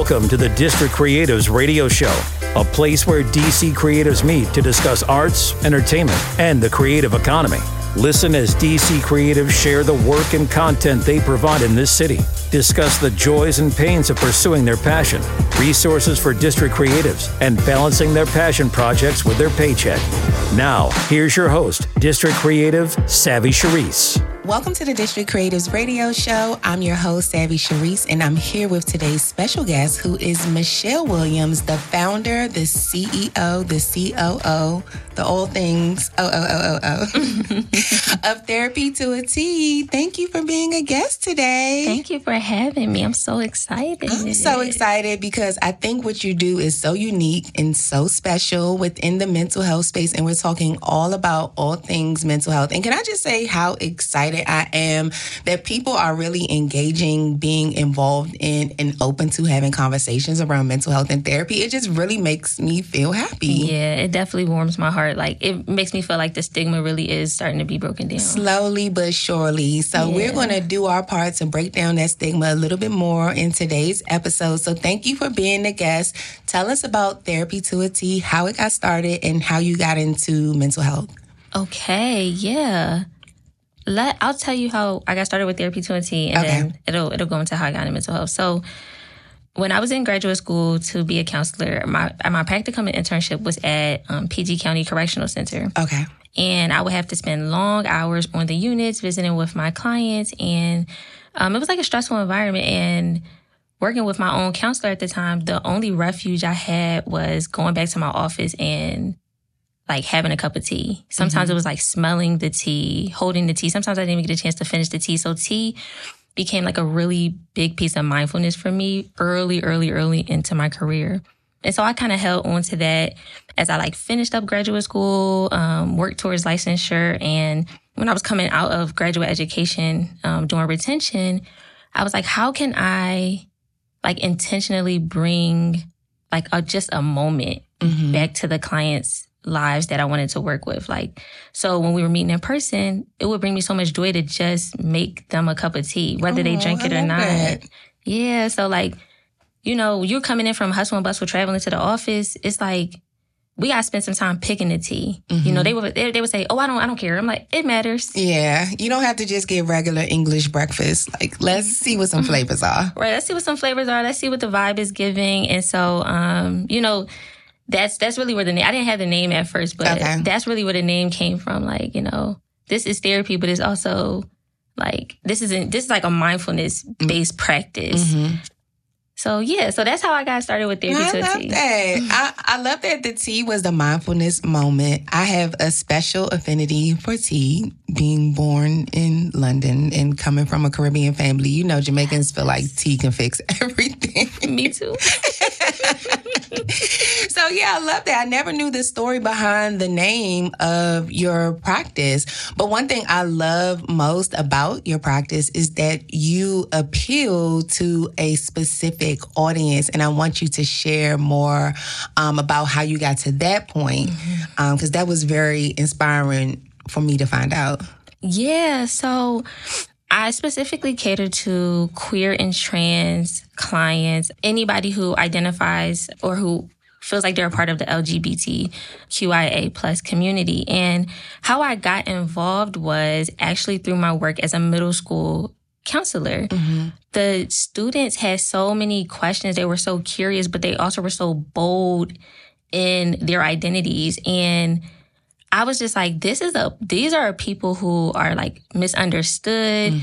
Welcome to the District Creatives Radio Show, a place where DC creatives meet to discuss arts, entertainment, and the creative economy. Listen as DC creatives share the work and content they provide in this city, discuss the joys and pains of pursuing their passion, resources for district creatives, and balancing their passion projects with their paycheck. Now, here's your host, District Creative Savvy Cherise. Welcome to the District Creatives Radio Show. I'm your host, Savvy Cherise, and I'm here with today's special guest, who is Mychelle Williams, the founder, the CEO, the COO, the all things oh oh oh oh oh of Therapy to a T. Thank you for being a guest today. Thank you for having me. I'm so excited. I'm so excited because I think what you do is so unique and so special within the mental health space, and we're talking all about all things mental health. And can I just say how excited I am that people are really engaging, being involved in, and open to having conversations around mental health and therapy? It just really makes me feel happy. Yeah, it definitely warms my heart. Like it makes me feel like the stigma really is starting to be broken down. Slowly but surely. So Yeah. we're going to do our part to break down that stigma a little bit more in today's episode. So thank you for being a guest. Tell us about Therapy to a T, how it got started, and how you got into mental health. Okay, yeah. Let I'll tell you how I got started with therapy to a T, and Okay. then it'll it'll go into how I got into mental health. So when I was in graduate school to be a counselor, my my practicum and internship was at um, PG County Correctional Center. Okay. and I would have to spend long hours on the units visiting with my clients, and um, it was like a stressful environment. And working with my own counselor at the time, the only refuge I had was going back to my office and like having a cup of tea. Sometimes it was like smelling the tea, holding the tea. Sometimes I didn't even get a chance to finish the tea. So tea became like a really big piece of mindfulness for me early, early, early into my career. And so I kind of held on to that as I like finished up graduate school, um, worked towards licensure. And when I was coming out of graduate education, um, doing retention, I was like, how can I like intentionally bring like a, just a moment Mhm. back to the clients' lives that I wanted to work with. Like, so when we were meeting in person, it would bring me so much joy to just make them a cup of tea, whether they Oh, drink it or not. that. Yeah. So like, you know, you're coming in from hustle and bustle, traveling to the office. It's like, we gotta spend some time picking the tea. You know, they would they, they would say, "Oh, I don't I don't care." I'm like, "It matters." Yeah, you don't have to just get regular English breakfast. Like, let's see what some flavors are. Right. Let's see what some flavors are. Let's see what the vibe is giving. And so, um, you know, that's that's really where the name. I didn't have the name at first, but Okay. that's really where the name came from. Like, you know, this is therapy, but it's also like this isn't this is like a mindfulness based practice. Mm-hmm. So yeah, so that's how I got started with therapy. I to love that. I, I love that the tea was the mindfulness moment. I have a special affinity for tea, being born in London and coming from a Caribbean family. You know, Jamaicans feel like tea can fix everything. Me too. so yeah, I love that. I never knew the story behind the name of your practice. But one thing I love most about your practice is that you appeal to a specific audience. And I want you to share more um, about how you got to that point. Because that was very inspiring for me to find out. Yeah, so I specifically cater to queer and trans clients, anybody who identifies or who feels like they're a part of the LGBTQIA plus community. And how I got involved was actually through my work as a middle school counselor. The students had so many questions. They were so curious, but they also were so bold in their identities. And I was just like, this is a, these are people who are like misunderstood.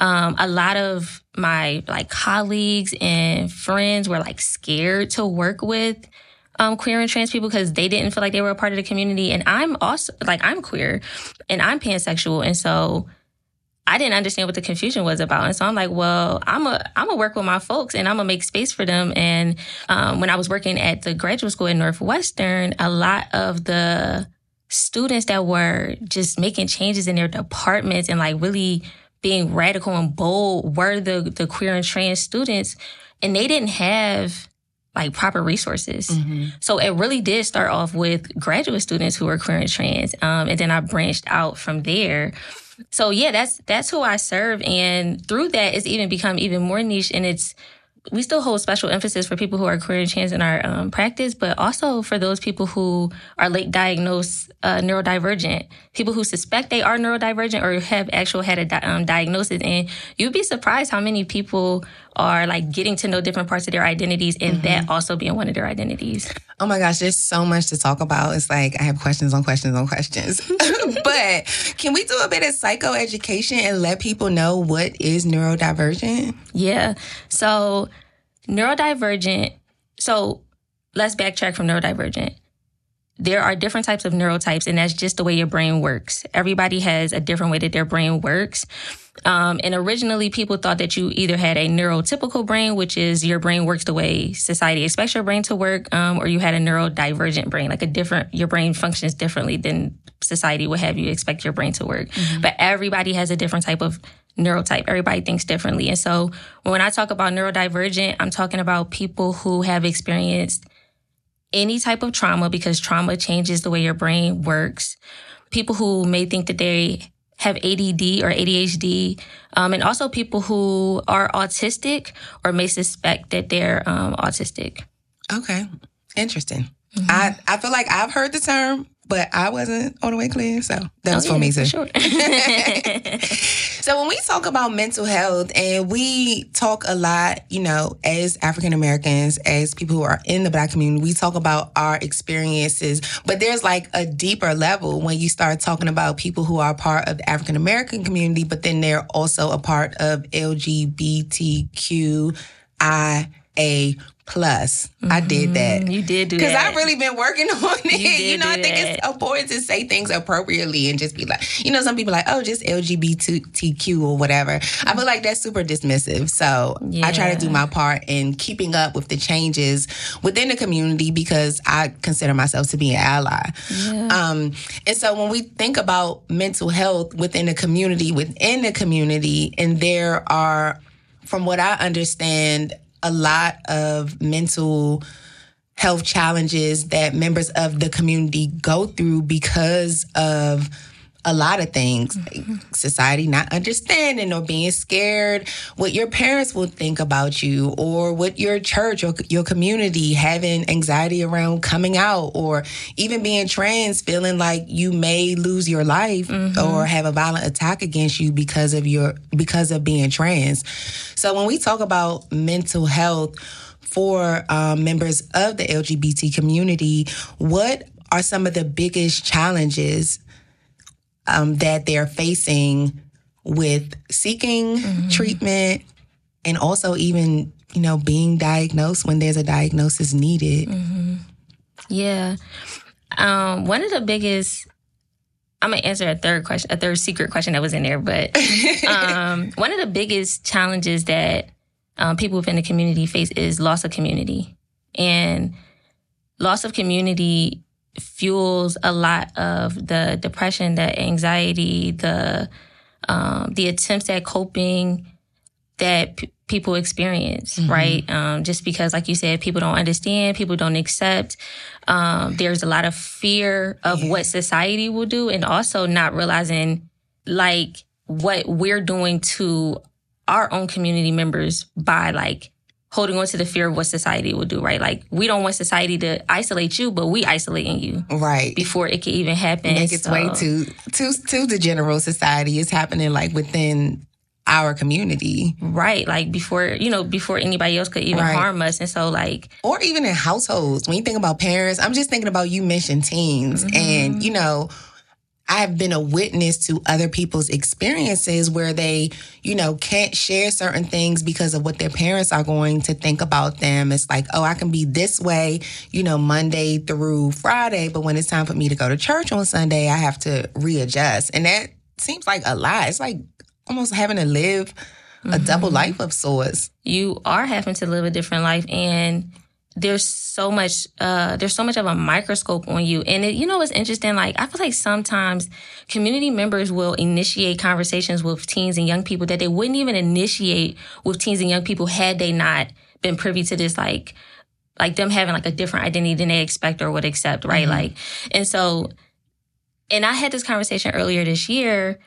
Um, a lot of my like colleagues and friends were like scared to work with um, queer and trans people because they didn't feel like they were a part of the community. And I'm also like, I'm queer and I'm pansexual. And so I didn't understand what the confusion was about. And so I'm like, well, I'm a, I'm gonna work with my folks and I'm gonna make space for them. And, um, when I was working at the graduate school at Northwestern, a lot of the students that were just making changes in their departments and like really being radical and bold were the, the queer and trans students. And they didn't have like proper resources. So it really did start off with graduate students who were queer and trans. Um, and then I branched out from there. So yeah, that's that's who I serve, and through that, it's even become even more niche, and it's we still hold special emphasis for people who are queer and trans in our um, practice, but also for those people who are late diagnosed uh, neurodivergent, people who suspect they are neurodivergent or have actual had a di- um, diagnosis. And you'd be surprised how many people are like getting to know different parts of their identities and mm-hmm. that also being one of their identities. Oh my gosh, there's so much to talk about. It's like I have questions on questions on questions. but can we do a bit of psychoeducation and let people know what is neurodivergent? Yeah. So, neurodivergent, so let's backtrack from neurodivergent there are different types of neurotypes, and that's just the way your brain works. Everybody has a different way that their brain works. Um, and originally, people thought that you either had a neurotypical brain, which is your brain works the way society expects your brain to work, um, or you had a neurodivergent brain, like a different, your brain functions differently than society would have you expect your brain to work. Mm-hmm. But everybody has a different type of neurotype. Everybody thinks differently. And so when I talk about neurodivergent, I'm talking about people who have experienced any type of trauma because trauma changes the way your brain works. People who may think that they have ADD or ADHD, um, and also people who are autistic or may suspect that they're um, autistic. Okay, interesting. Mm-hmm. I I feel like I've heard the term, but I wasn't all the way clear. So that was oh, for me too. Sure. so when we talk about mental health and we talk a lot, you know, as African Americans, as people who are in the black community, we talk about our experiences, but there's like a deeper level when you start talking about people who are part of the African American community, but then they're also a part of LGBTQIA plus. Mm-hmm. I did that. Mm-hmm. You did do that. Because I've really been working on it. You, you know, I think that. it's important to say things appropriately and just be like, you know, some people like, oh, just LGBTQ or whatever. Mm-hmm. I feel like that's super dismissive. So yeah. I try to do my part in keeping up with the changes within the community because I consider myself to be an ally. Yeah. Um, and so when we think about mental health within the community, within the community, and there are, from what I understand, a lot of mental health challenges that members of the community go through because of a lot of things mm-hmm. society not understanding or being scared what your parents will think about you or what your church or your community having anxiety around coming out or even being trans feeling like you may lose your life mm-hmm. or have a violent attack against you because of your because of being trans so when we talk about mental health for um, members of the lgbt community what are some of the biggest challenges um, that they're facing with seeking mm-hmm. treatment and also even you know being diagnosed when there's a diagnosis needed mm-hmm. yeah um, one of the biggest i'm gonna answer a third question a third secret question that was in there but um, one of the biggest challenges that um, people within the community face is loss of community and loss of community fuels a lot of the depression, the anxiety, the um, the attempts at coping that p- people experience, mm-hmm. right? Um, just because, like you said, people don't understand, people don't accept. Um, there's a lot of fear of yeah. what society will do, and also not realizing like what we're doing to our own community members by like holding on to the fear of what society will do, right? Like we don't want society to isolate you, but we isolating you, right? Before it can even happen, make its so. way to to to the general society. It's happening like within our community, right? Like before you know, before anybody else could even right. harm us, and so like, or even in households. When you think about parents, I'm just thinking about you mentioned teens, mm-hmm. and you know I have been a witness to other people's experiences where they, you know, can't share certain things because of what their parents are going to think about them. It's like, oh, I can be this way, you know, Monday through Friday, but when it's time for me to go to church on Sunday, I have to readjust. And that seems like a lot. It's like almost having to live a mm-hmm. double life of sorts. You are having to live a different life and there's so much uh there's so much of a microscope on you and it, you know what's interesting like i feel like sometimes community members will initiate conversations with teens and young people that they wouldn't even initiate with teens and young people had they not been privy to this like like them having like a different identity than they expect or would accept right mm-hmm. like and so and i had this conversation earlier this year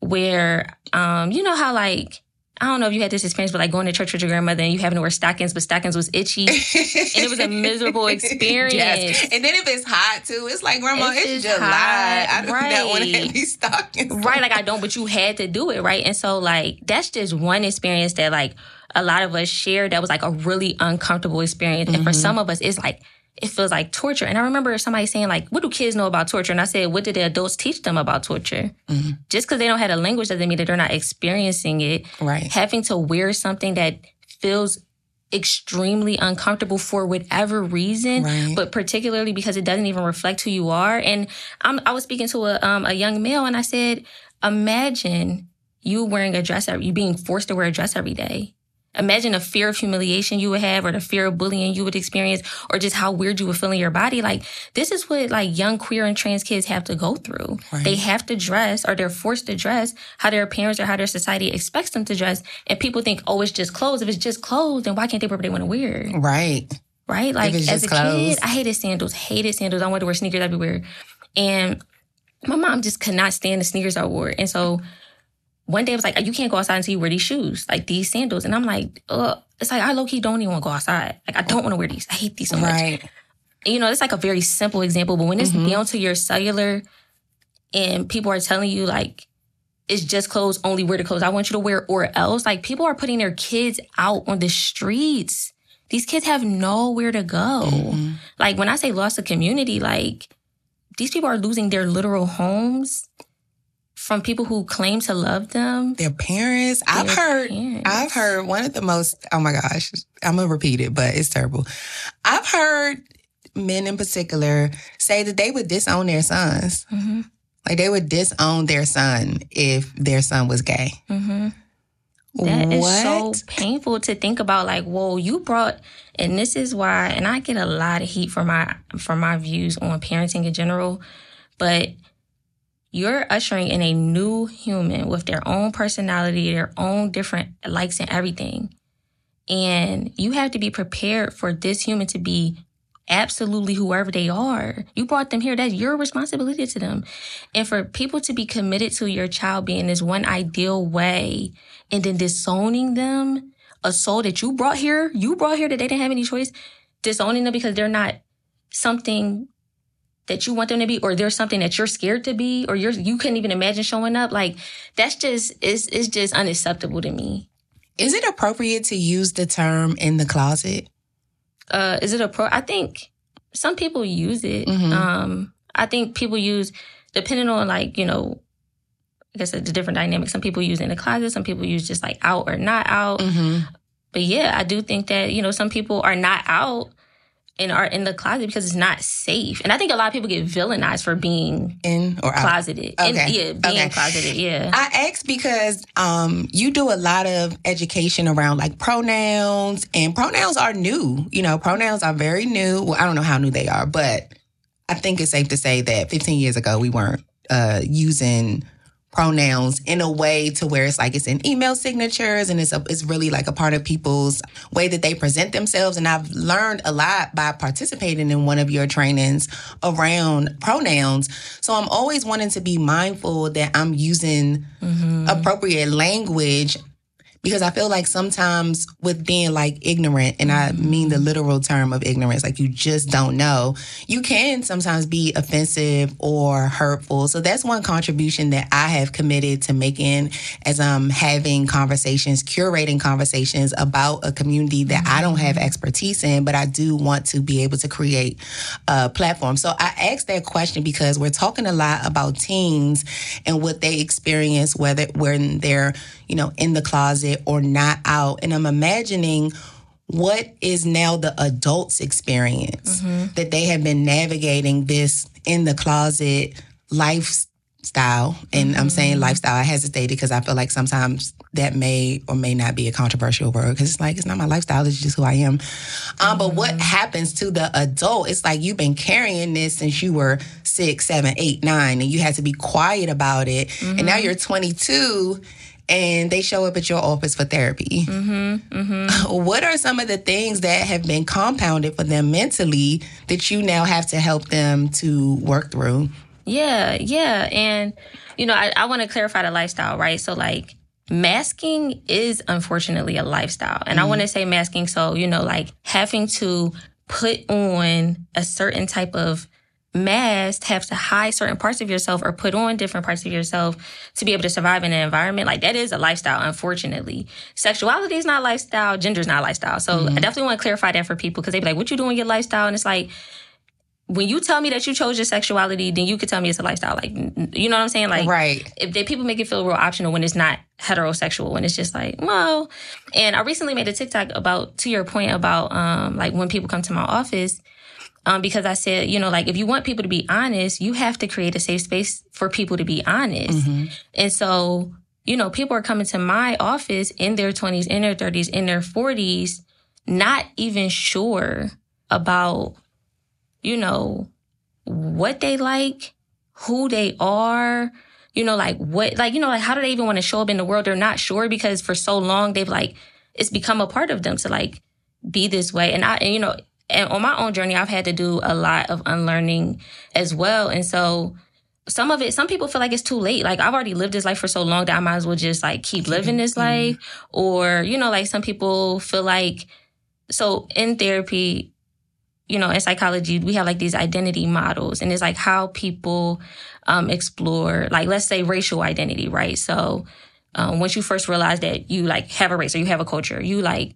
where um you know how like I don't know if you had this experience, but like going to church with your grandmother and you having to wear stockings, but stockings was itchy, and it was a miserable experience. Yes. And then if it's hot too, it's like grandma, it's, it's July. Hot, I do right. want to have these stockings. Right, like I don't, but you had to do it, right? And so like that's just one experience that like a lot of us shared that was like a really uncomfortable experience, mm-hmm. and for mm-hmm. some of us, it's like it feels like torture. And I remember somebody saying, like, what do kids know about torture? And I said, what did the adults teach them about torture? Mm-hmm. Just because they don't have a language doesn't mean that they're not experiencing it. Right. Having to wear something that feels extremely uncomfortable for whatever reason, right. but particularly because it doesn't even reflect who you are. And I'm, i was speaking to a, um, a young male and I said, imagine you wearing a dress, you being forced to wear a dress every day. Imagine the fear of humiliation you would have or the fear of bullying you would experience or just how weird you would feel in your body. Like this is what like young queer and trans kids have to go through. Right. They have to dress or they're forced to dress how their parents or how their society expects them to dress. And people think, oh, it's just clothes. If it's just clothes, then why can't they wear what they want to wear? Right. Right. Like as a clothes. kid, I hated sandals, hated sandals. I wanted to wear sneakers everywhere. And my mom just could not stand the sneakers I wore. And so one day I was like, you can't go outside until you wear these shoes, like these sandals. And I'm like, Ugh. it's like, I low key don't even want to go outside. Like, I don't want to wear these. I hate these so much. Right. you know, it's like a very simple example, but when it's mm-hmm. down to your cellular and people are telling you, like, it's just clothes, only wear the clothes I want you to wear or else, like, people are putting their kids out on the streets. These kids have nowhere to go. Mm-hmm. Like, when I say loss of community, like, these people are losing their literal homes from people who claim to love them. Their parents. Their I've heard parents. I've heard one of the most oh my gosh, I'm gonna repeat it, but it's terrible. I've heard men in particular say that they would disown their sons. Mm-hmm. Like they would disown their son if their son was gay. Mm-hmm. That what? is so painful to think about. Like, whoa, you brought, and this is why, and I get a lot of heat for my for my views on parenting in general, but you're ushering in a new human with their own personality, their own different likes and everything. And you have to be prepared for this human to be absolutely whoever they are. You brought them here. That's your responsibility to them. And for people to be committed to your child being this one ideal way and then disowning them, a soul that you brought here, you brought here that they didn't have any choice, disowning them because they're not something that you want them to be or there's something that you're scared to be or you're you couldn't even imagine showing up like that's just it's it's just unacceptable to me. Is it appropriate to use the term in the closet? Uh is it a pro i think some people use it. Mm-hmm. um i think people use depending on like you know i guess it's a different dynamic. Some people use in the closet some people use just like out or not out. Mm-hmm. but yeah i do think that you know some people are not out and are in the closet because it's not safe. And I think a lot of people get villainized for being in or closeted. Okay. In, yeah, being okay. closeted. Yeah. I asked because um, you do a lot of education around like pronouns, and pronouns are new. You know, pronouns are very new. Well, I don't know how new they are, but I think it's safe to say that 15 years ago we weren't uh, using pronouns in a way to where it's like it's in email signatures and it's a, it's really like a part of people's way that they present themselves and I've learned a lot by participating in one of your trainings around pronouns so I'm always wanting to be mindful that I'm using mm-hmm. appropriate language because I feel like sometimes with being like ignorant, and I mm-hmm. mean the literal term of ignorance, like you just don't know, you can sometimes be offensive or hurtful. So that's one contribution that I have committed to making as I'm having conversations, curating conversations about a community that I don't have mm-hmm. expertise in, but I do want to be able to create a platform. So I asked that question because we're talking a lot about teens and what they experience, whether when they're, you know, in the closet or not out. And I'm imagining what is now the adult's experience mm-hmm. that they have been navigating this in the closet lifestyle. And mm-hmm. I'm saying lifestyle, I hesitate because I feel like sometimes that may or may not be a controversial word because it's like, it's not my lifestyle, it's just who I am. Um, But what mm-hmm. happens to the adult? It's like you've been carrying this since you were six, seven, eight, nine, and you had to be quiet about it. And now mm-hmm. you're 22 and they show up at your office for therapy. Mm-hmm, mm-hmm. What are some of the things that have been compounded for them mentally that you now have to help them to work through? Yeah, yeah. And, you know, I, I want to clarify the lifestyle, right? So, like, masking is unfortunately a lifestyle. And mm-hmm. I want to say masking so, you know, like having to put on a certain type of mask, have to hide certain parts of yourself or put on different parts of yourself to be able to survive in an environment. Like that is a lifestyle, unfortunately. Sexuality is not lifestyle, gender is not lifestyle. So mm-hmm. I definitely want to clarify that for people because they be like, what you doing your lifestyle? And it's like, when you tell me that you chose your sexuality, then you could tell me it's a lifestyle. Like, you know what I'm saying? Like, right. If they, people make it feel real optional when it's not heterosexual, when it's just like, well, and I recently made a TikTok about, to your point about, um, like when people come to my office, um, because I said, you know, like if you want people to be honest, you have to create a safe space for people to be honest. Mm-hmm. And so, you know, people are coming to my office in their 20s, in their 30s, in their 40s, not even sure about you know, what they like, who they are, you know, like what, like, you know, like how do they even want to show up in the world? They're not sure because for so long they've like, it's become a part of them to like be this way. And I, and, you know, and on my own journey, I've had to do a lot of unlearning as well. And so, some of it, some people feel like it's too late. Like I've already lived this life for so long that I might as well just like keep living this life. Or, you know, like some people feel like, so in therapy, you know, in psychology, we have like these identity models and it's like how people um, explore, like, let's say racial identity, right? So, um, once you first realize that you like have a race or you have a culture, you like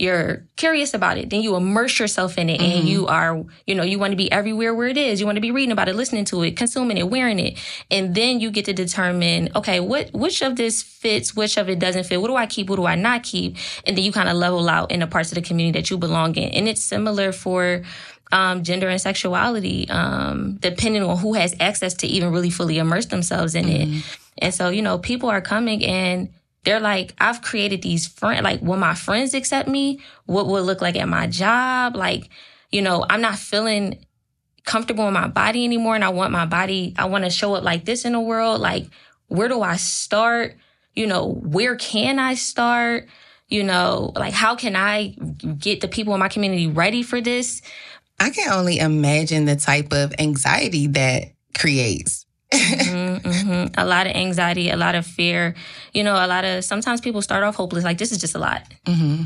you're curious about it, then you immerse yourself in it mm-hmm. and you are, you know, you want to be everywhere where it is. You want to be reading about it, listening to it, consuming it, wearing it. And then you get to determine, okay, what, which of this fits, which of it doesn't fit? What do I keep? What do I not keep? And then you kind of level out in the parts of the community that you belong in. And it's similar for, um, gender and sexuality, um, depending on who has access to even really fully immerse themselves in mm-hmm. it. And so, you know, people are coming and they're like, I've created these friends. Like, will my friends accept me? What will look like at my job? Like, you know, I'm not feeling comfortable in my body anymore. And I want my body, I want to show up like this in the world. Like, where do I start? You know, where can I start? You know, like, how can I get the people in my community ready for this? I can only imagine the type of anxiety that creates mm-hmm, mm-hmm. A lot of anxiety, a lot of fear. You know, a lot of sometimes people start off hopeless, like this is just a lot. Mm-hmm.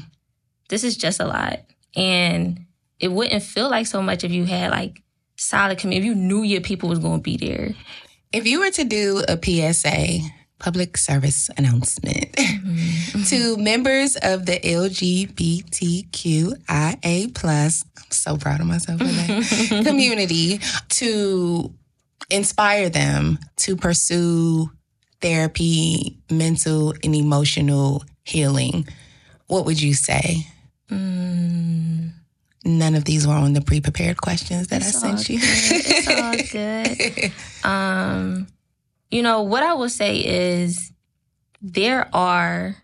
This is just a lot, and it wouldn't feel like so much if you had like solid community. If you knew your people was going to be there. If you were to do a PSA, public service announcement mm-hmm. to members of the LGBTQIA plus, I'm so proud of myself for that community to inspire them to pursue therapy, mental and emotional healing, what would you say? Mm. None of these were on the pre-prepared questions that it's I sent you. it's all good. Um, you know what I will say is there are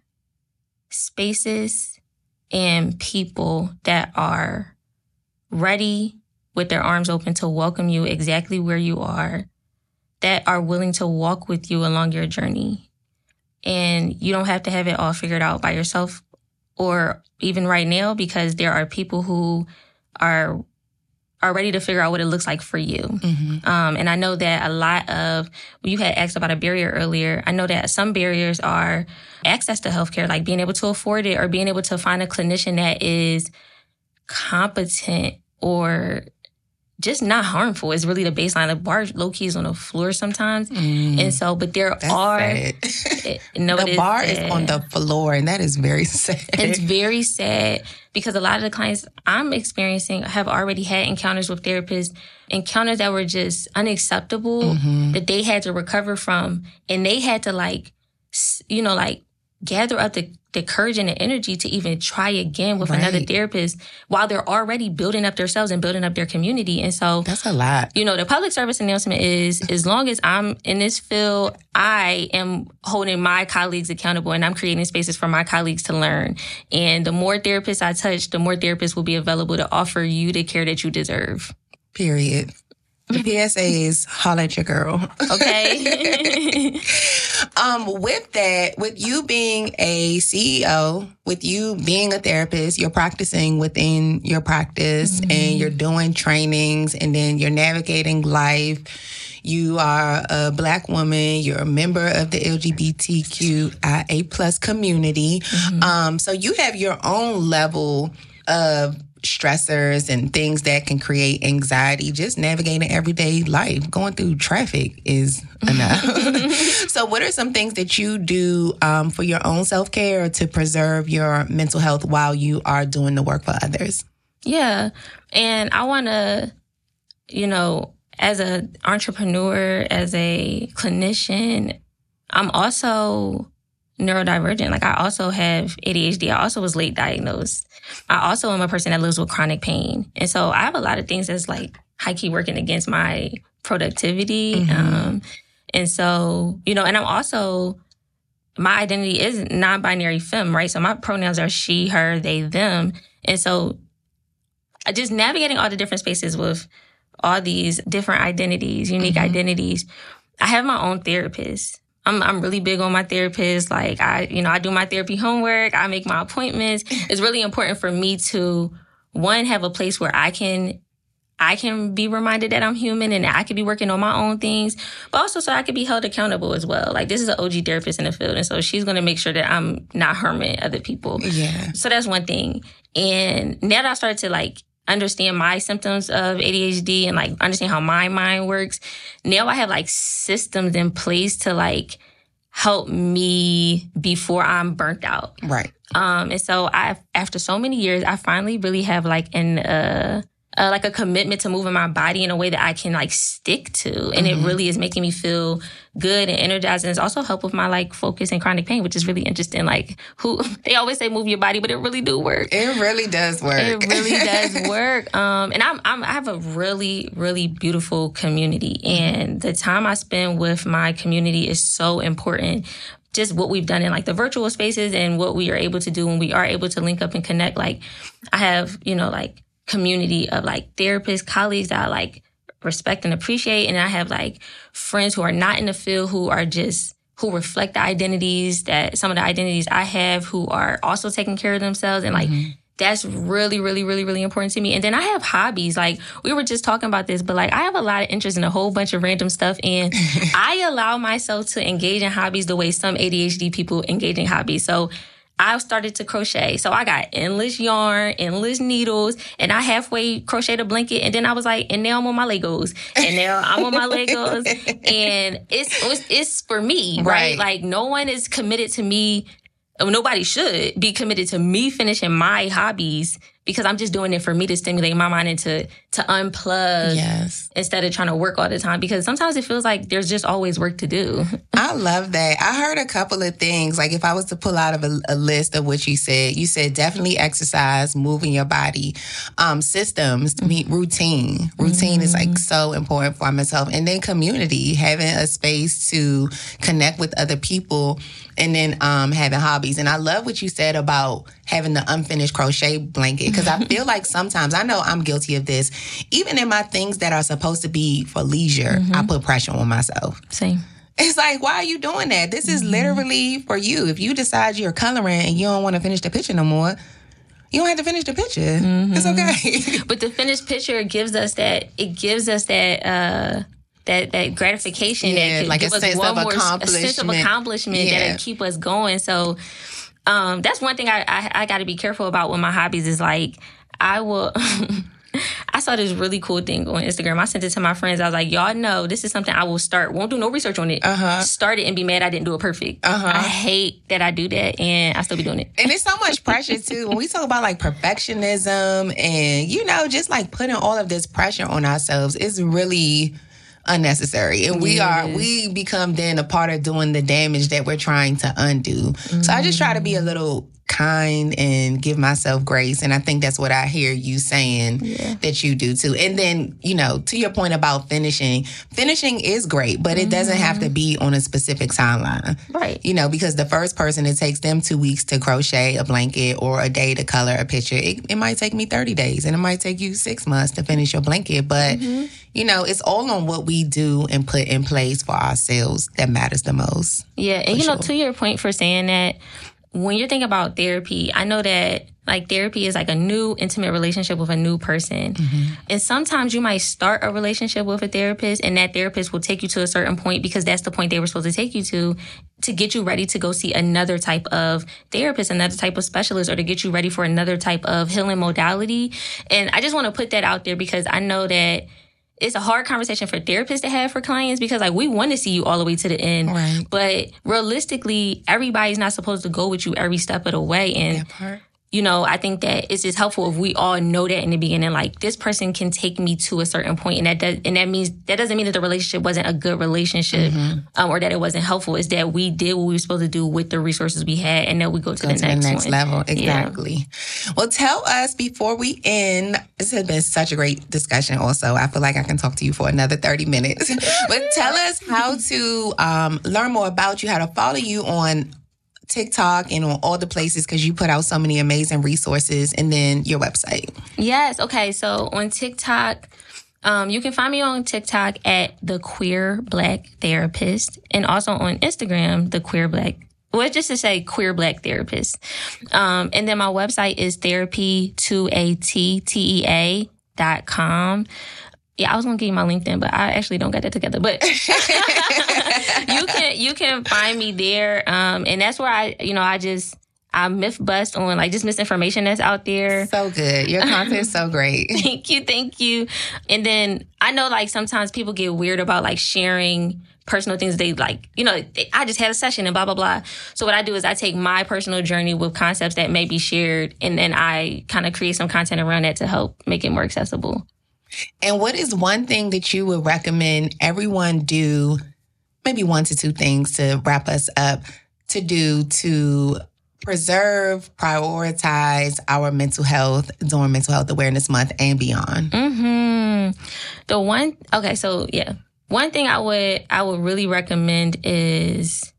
spaces and people that are ready with their arms open to welcome you exactly where you are, that are willing to walk with you along your journey. And you don't have to have it all figured out by yourself or even right now because there are people who are are ready to figure out what it looks like for you. Mm-hmm. Um, and I know that a lot of, you had asked about a barrier earlier. I know that some barriers are access to healthcare, like being able to afford it or being able to find a clinician that is competent or just not harmful is really the baseline. The bar low key is on the floor sometimes, mm, and so but there are it, no the bar is, is on the floor, and that is very sad. It's very sad because a lot of the clients I'm experiencing have already had encounters with therapists, encounters that were just unacceptable mm-hmm. that they had to recover from, and they had to like, you know, like gather up the the courage and the energy to even try again with right. another therapist while they're already building up themselves and building up their community. And so that's a lot. You know, the public service announcement is as long as I'm in this field, I am holding my colleagues accountable and I'm creating spaces for my colleagues to learn. And the more therapists I touch, the more therapists will be available to offer you the care that you deserve. Period. The PSA is holla at your girl. Okay. um, with that, with you being a CEO, with you being a therapist, you're practicing within your practice mm-hmm. and you're doing trainings and then you're navigating life. You are a black woman. You're a member of the LGBTQIA plus community. Mm-hmm. Um, so you have your own level of stressors and things that can create anxiety just navigating everyday life. Going through traffic is enough. So what are some things that you do um, for your own self-care to preserve your mental health while you are doing the work for others? Yeah. And i want to you know as an entrepreneur as a clinician i'm also neurodivergent like i also have adhd i also was late diagnosed I also am a person that lives with chronic pain. And so I have a lot of things that's like high key working against my productivity. Mm-hmm. Um, and so, you know, and I'm also, my identity is non binary femme, right? So my pronouns are she, her, they, them. And so just navigating all the different spaces with all these different identities, unique mm-hmm. identities. I have my own therapist. I'm I'm really big on my therapist. Like I, you know, I do my therapy homework. I make my appointments. It's really important for me to one have a place where I can I can be reminded that I'm human and I can be working on my own things, but also so I can be held accountable as well. Like this is an OG therapist in the field, and so she's going to make sure that I'm not harming other people. Yeah. So that's one thing. And now that I started to like understand my symptoms of ADHD and like understand how my mind works. Now I have like systems in place to like help me before I'm burnt out. Right. Um, and so I, after so many years, I finally really have like an, uh, uh, like a commitment to moving my body in a way that I can like stick to. And mm-hmm. it really is making me feel good and energized. And it's also helped with my like focus and chronic pain, which is really interesting. Like who they always say move your body, but it really do work. It really does work. It really does work. Um, and I'm, I'm, I have a really, really beautiful community and the time I spend with my community is so important just what we've done in like the virtual spaces and what we are able to do when we are able to link up and connect. Like I have, you know, like community of like therapists, colleagues that I like respect and appreciate. And I have like friends who are not in the field who are just who reflect the identities that some of the identities I have who are also taking care of themselves and like mm-hmm. that's really, really, really, really important to me. And then I have hobbies. Like we were just talking about this, but like I have a lot of interest in a whole bunch of random stuff. And I allow myself to engage in hobbies the way some ADHD people engage in hobbies. So I started to crochet. So I got endless yarn, endless needles, and I halfway crocheted a blanket. And then I was like, and now I'm on my Legos. And now I'm on my Legos. And it's, it's, it's for me, right? right? Like no one is committed to me. Nobody should be committed to me finishing my hobbies because I'm just doing it for me to stimulate my mind and to to unplug yes. instead of trying to work all the time because sometimes it feels like there's just always work to do. I love that. I heard a couple of things. Like if I was to pull out of a, a list of what you said, you said definitely exercise, moving your body, um, systems, mm-hmm. routine. Routine mm-hmm. is like mm-hmm. so important for myself. And then community, having a space to connect with other people and then um, having hobbies. And I love what you said about having the unfinished crochet blanket because I feel like sometimes I know I'm guilty of this. Even in my things that are supposed to be for leisure, mm-hmm. I put pressure on myself. Same. It's like, why are you doing that? This is mm-hmm. literally for you. If you decide you're coloring and you don't want to finish the picture no more, you don't have to finish the picture. Mm-hmm. It's okay. but the finished picture gives us that. It gives us that. uh that that gratification yeah, that like give a us sense one of more accomplishment. a sense of accomplishment yeah. that'll keep us going. So um, that's one thing I, I, I got to be careful about with my hobbies is like I will. I saw this really cool thing on Instagram. I sent it to my friends. I was like, y'all know this is something I will start. Won't do no research on it. Uh-huh. Start it and be mad I didn't do it perfect. Uh-huh. I hate that I do that and I still be doing it. And it's so much pressure too. When we talk about like perfectionism and, you know, just like putting all of this pressure on ourselves, it's really unnecessary and we yes. are we become then a part of doing the damage that we're trying to undo mm-hmm. so i just try to be a little kind and give myself grace and i think that's what i hear you saying yeah. that you do too and then you know to your point about finishing finishing is great but it mm-hmm. doesn't have to mm-hmm. be on a specific timeline right you know because the first person it takes them two weeks to crochet a blanket or a day to color a picture it, it might take me 30 days and it might take you six months to finish your blanket but mm-hmm you know, it's all on what we do and put in place for ourselves that matters the most. Yeah. And, you sure. know, to your point for saying that, when you're thinking about therapy, I know that like therapy is like a new intimate relationship with a new person. Mm-hmm. And sometimes you might start a relationship with a therapist and that therapist will take you to a certain point because that's the point they were supposed to take you to to get you ready to go see another type of therapist, another type of specialist, or to get you ready for another type of healing modality. And I just want to put that out there because I know that it's a hard conversation for therapists to have for clients because like we want to see you all the way to the end. Right. But realistically, everybody's not supposed to go with you every step of the way. And you know, I think that it's just helpful if we all know that in the beginning, like this person can take me to a certain point, and that does, and that means that doesn't mean that the relationship wasn't a good relationship, mm-hmm. um, or that it wasn't helpful. It's that we did what we were supposed to do with the resources we had, and then we go to, go the, to next the next one. level. Exactly. Yeah. Well, tell us before we end. This has been such a great discussion. Also, I feel like I can talk to you for another thirty minutes. but tell us how to um, learn more about you, how to follow you on TikTok and on all the places because you put out so many amazing resources and then your website. Yes. Okay. So on TikTok, um, you can find me on TikTok at the Queer Black Therapist and also on Instagram, the Queer Black. Well, just to say queer black therapist. Um, and then my website is therapy2atta dot com. Yeah, I was gonna give you my LinkedIn, but I actually don't get that together. But you can you can find me there, um, and that's where I you know I just I myth bust on like just misinformation that's out there. So good. Your content is so great. thank you, thank you. And then I know like sometimes people get weird about like sharing personal things they like, you know, I just had a session and blah, blah, blah. So what I do is I take my personal journey with concepts that may be shared and then I kind of create some content around that to help make it more accessible. And what is one thing that you would recommend everyone do maybe one to two things to wrap us up to do to preserve, prioritize our mental health during Mental Health Awareness Month and beyond? Mm-hmm. The one, okay, so yeah, one thing I would I would really recommend is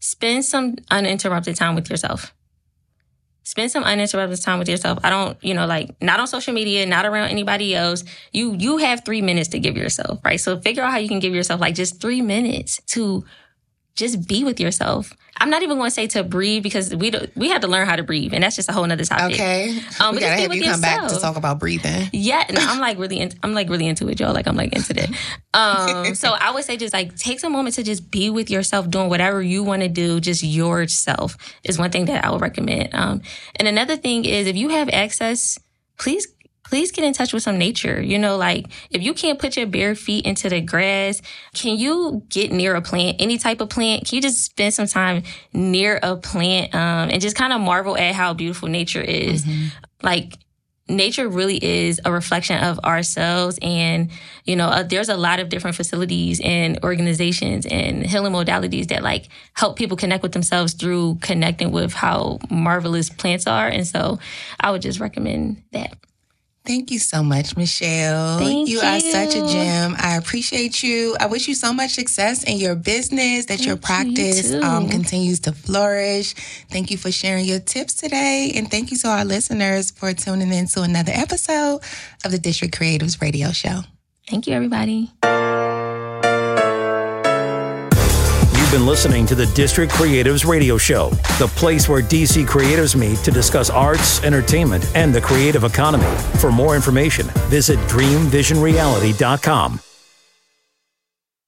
spend some uninterrupted time with yourself spend some uninterrupted time with yourself. I don't, you know, like not on social media, not around anybody else. You you have three minutes to give yourself, right? So figure out how you can give yourself like just three minutes to just be with yourself. I'm not even going to say to breathe because we do, we have to learn how to breathe, and that's just a whole other topic. Okay, um, we gotta have you come back to talk about breathing. Yeah, no, I'm like really, in, I'm like really into it, y'all. Like I'm like into that. Um, so I would say just like take some moment to just be with yourself, doing whatever you want to do. Just yourself is one thing that I would recommend. Um, and another thing is if you have access, please please get in touch with some nature. You know, like if you can't put your bare feet into the grass, can you get near a plant, any type of plant? Can you just spend some time near a plant um, and just kind of marvel at how beautiful nature is? Mm-hmm. Like, nature really is a reflection of ourselves and you know uh, there's a lot of different facilities and organizations and healing modalities that like help people connect with themselves through connecting with how marvelous plants are and so i would just recommend that Thank you so much, Mychelle. Thank you, you are such a gem. I appreciate you. I wish you so much success in your business, that Thank your practice you um, continues to flourish. Thank you for sharing your tips today. And thank you to our listeners for tuning in to another episode of the District Creatives Radio Show. Thank you, everybody. You've been listening to the District Creatives Radio Show, the place where DC creatives meet to discuss arts, entertainment, and the creative economy. For more information, visit dreamvisionreality.com.